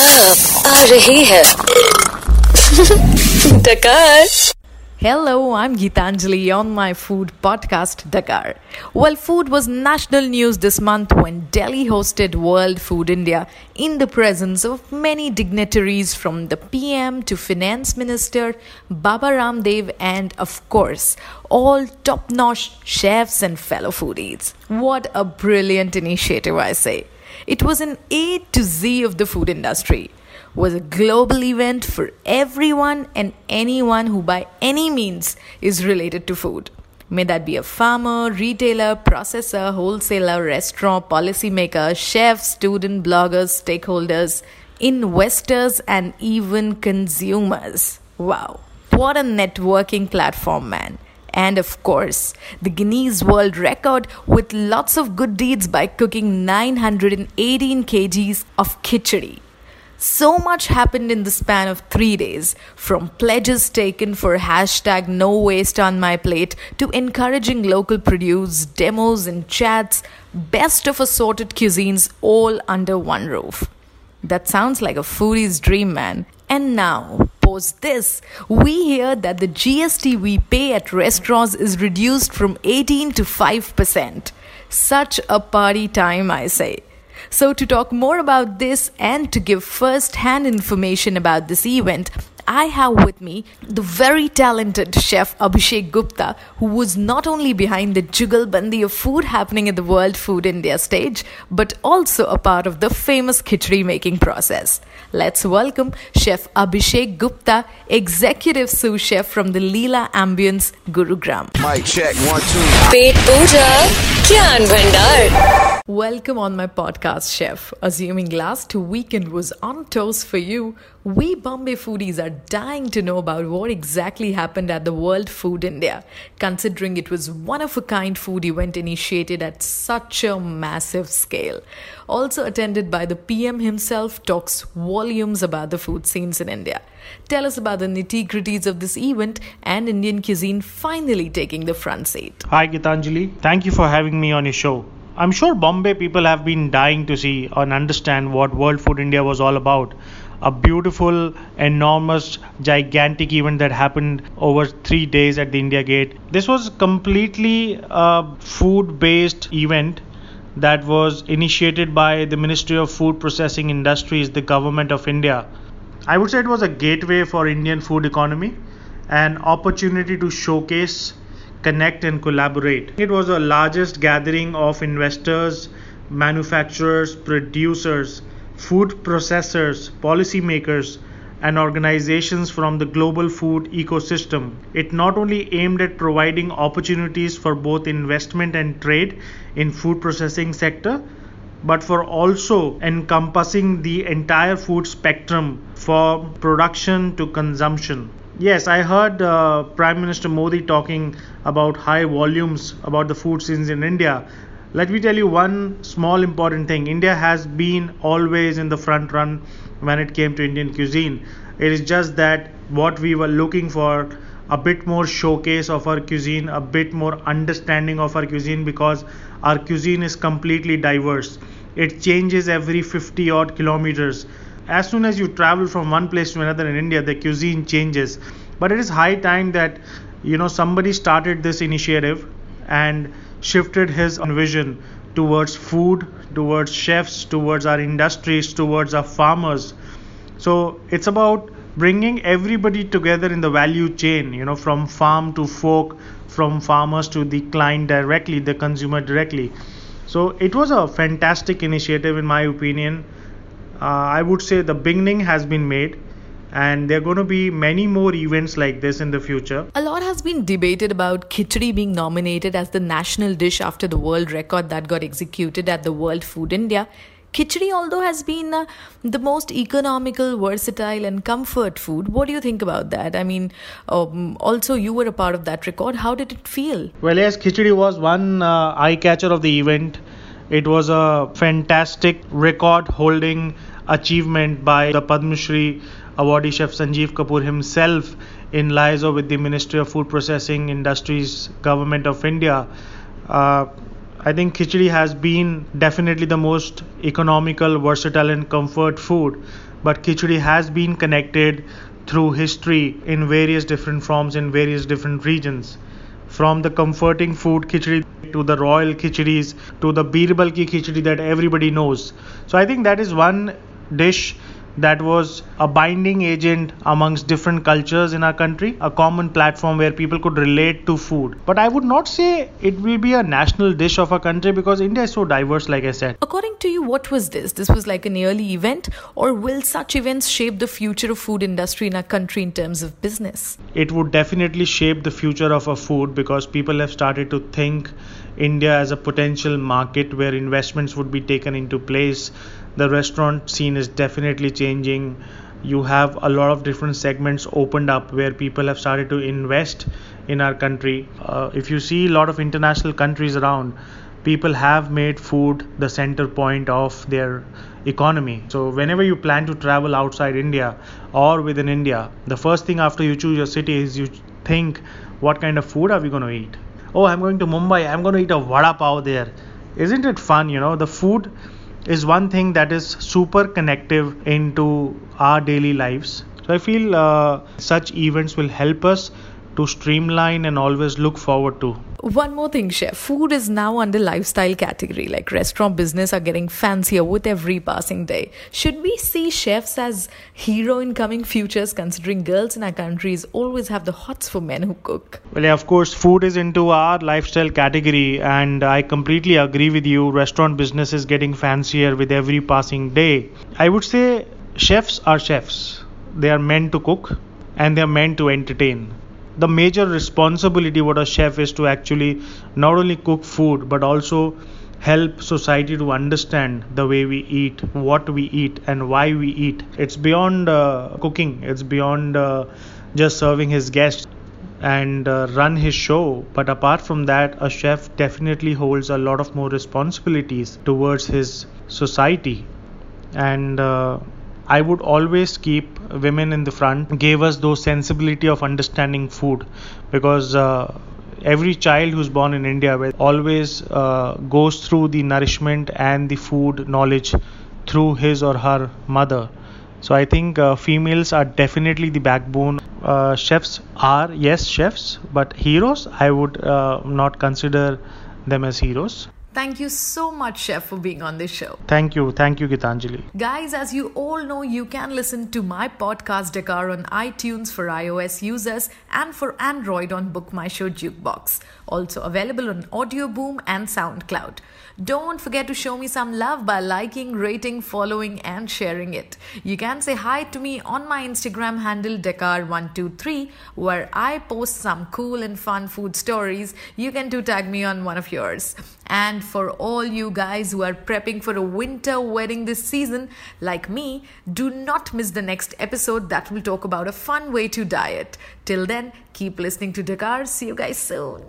अब आ रही है डकार Hello, I'm Geetanjali on my food podcast Dakar. Well, food was national news this month when Delhi hosted World Food India in the presence of many dignitaries from the PM to Finance Minister Baba Ramdev and of course all top-notch chefs and fellow foodies. What a brilliant initiative I say. It was an A to Z of the food industry was a global event for everyone and anyone who, by any means, is related to food. May that be a farmer, retailer, processor, wholesaler, restaurant, policymaker, chef, student, bloggers, stakeholders, investors, and even consumers. Wow, what a networking platform, man. And of course, the Guinness World Record with lots of good deeds by cooking 918 kgs of khichdi. So much happened in the span of three days, from pledges taken for hashtag no waste on my plate to encouraging local produce, demos and chats, best of assorted cuisines all under one roof. That sounds like a foodie's dream, man. And now, post this, we hear that the GST we pay at restaurants is reduced from 18 to 5%. Such a party time, I say. So, to talk more about this and to give first hand information about this event, I have with me the very talented chef Abhishek Gupta, who was not only behind the jugalbandi of food happening at the World Food India stage, but also a part of the famous khichdi making process. Let's welcome Chef Abhishek Gupta, executive sous chef from the Leela Ambience Gurugram. Mic check one two. Pet Puja. Bhandar. Welcome on my podcast, Chef. Assuming last weekend was on toast for you, we Bombay foodies are dying to know about what exactly happened at the World Food India, considering it was one of a kind food event initiated at such a massive scale. Also attended by the PM himself, talks volumes about the food scenes in India. Tell us about the nitty gritties of this event and Indian cuisine finally taking the front seat. Hi Gitanjali, thank you for having me on your show. I'm sure Bombay people have been dying to see and understand what World Food India was all about. A beautiful, enormous, gigantic event that happened over three days at the India Gate. This was completely a food based event that was initiated by the Ministry of Food Processing Industries, the Government of India. I would say it was a gateway for Indian food economy, an opportunity to showcase connect and collaborate. It was the largest gathering of investors, manufacturers, producers, food processors, policymakers, and organizations from the global food ecosystem. It not only aimed at providing opportunities for both investment and trade in food processing sector but for also encompassing the entire food spectrum for production to consumption. Yes, I heard uh, Prime Minister Modi talking about high volumes about the food scenes in India. Let me tell you one small important thing. India has been always in the front run when it came to Indian cuisine. It is just that what we were looking for a bit more showcase of our cuisine, a bit more understanding of our cuisine because our cuisine is completely diverse. It changes every 50 odd kilometers as soon as you travel from one place to another in India, the cuisine changes. But it is high time that you know somebody started this initiative and shifted his vision towards food, towards chefs, towards our industries, towards our farmers. So it's about bringing everybody together in the value chain, you know, from farm to fork, from farmers to the client directly, the consumer directly. So it was a fantastic initiative, in my opinion uh, I would say the beginning has been made and there are going to be many more events like this in the future. A lot has been debated about khichdi being nominated as the national dish after the world record that got executed at the World Food India. Khichdi, although, has been uh, the most economical, versatile, and comfort food. What do you think about that? I mean, um, also, you were a part of that record. How did it feel? Well, yes, khichdi was one uh, eye catcher of the event. It was a fantastic record holding achievement by the Padma Shri awardee chef Sanjeev Kapoor himself in liaison with the Ministry of Food Processing Industries, Government of India. Uh, I think khichdi has been definitely the most economical, versatile, and comfort food. But khichdi has been connected through history in various different forms in various different regions. From the comforting food khichdi to the royal khichdi's to the birbal ki khichdi that everybody knows. So I think that is one dish that was a binding agent amongst different cultures in our country, a common platform where people could relate to food. But I would not say it will be a national dish of a country because India is so diverse, like I said. According to you, what was this? This was like an early event, or will such events shape the future of food industry in our country in terms of business? It would definitely shape the future of our food because people have started to think India as a potential market where investments would be taken into place the restaurant scene is definitely changing. You have a lot of different segments opened up where people have started to invest in our country. Uh, if you see a lot of international countries around people have made food the center point of their economy. So whenever you plan to travel outside india or within india the first thing after you choose your city is you think what kind of food are we going to eat? Oh i'm going to mumbai. I'm going to eat a vada pav there. Isn't it fun you know? The food is one thing that is super connective into our daily lives. So I feel uh, such events will help us to streamline and always look forward to. One more thing, chef. Food is now under lifestyle category. Like restaurant business are getting fancier with every passing day. Should we see chefs as hero in coming futures, considering girls in our countries always have the hots for men who cook? Well, yeah, of course, food is into our lifestyle category, and I completely agree with you. Restaurant business is getting fancier with every passing day. I would say chefs are chefs. They are meant to cook and they are meant to entertain the major responsibility what a chef is to actually not only cook food but also help society to understand the way we eat what we eat and why we eat. It's beyond uh, cooking. It's beyond uh, just serving his guests and uh, run his show. But apart from that a chef definitely holds a lot of more responsibilities towards his society. And uh, I would always keep women in the front, gave us those sensibility of understanding food because uh, every child who's born in India always uh, goes through the nourishment and the food knowledge through his or her mother. So I think uh, females are definitely the backbone. Uh, chefs are yes chefs, but heroes I would uh, not consider them as heroes. Thank you so much, Chef, for being on this show. Thank you. Thank you, Gitanjali. Guys, as you all know, you can listen to my podcast Dakar on iTunes for iOS users and for Android on Book My Show Jukebox. Also available on Audio Boom and SoundCloud. Don't forget to show me some love by liking, rating, following, and sharing it. You can say hi to me on my Instagram handle Dakar123, where I post some cool and fun food stories. You can do tag me on one of yours. And for all you guys who are prepping for a winter wedding this season, like me, do not miss the next episode that will talk about a fun way to diet. Till then, keep listening to Dakar. See you guys soon.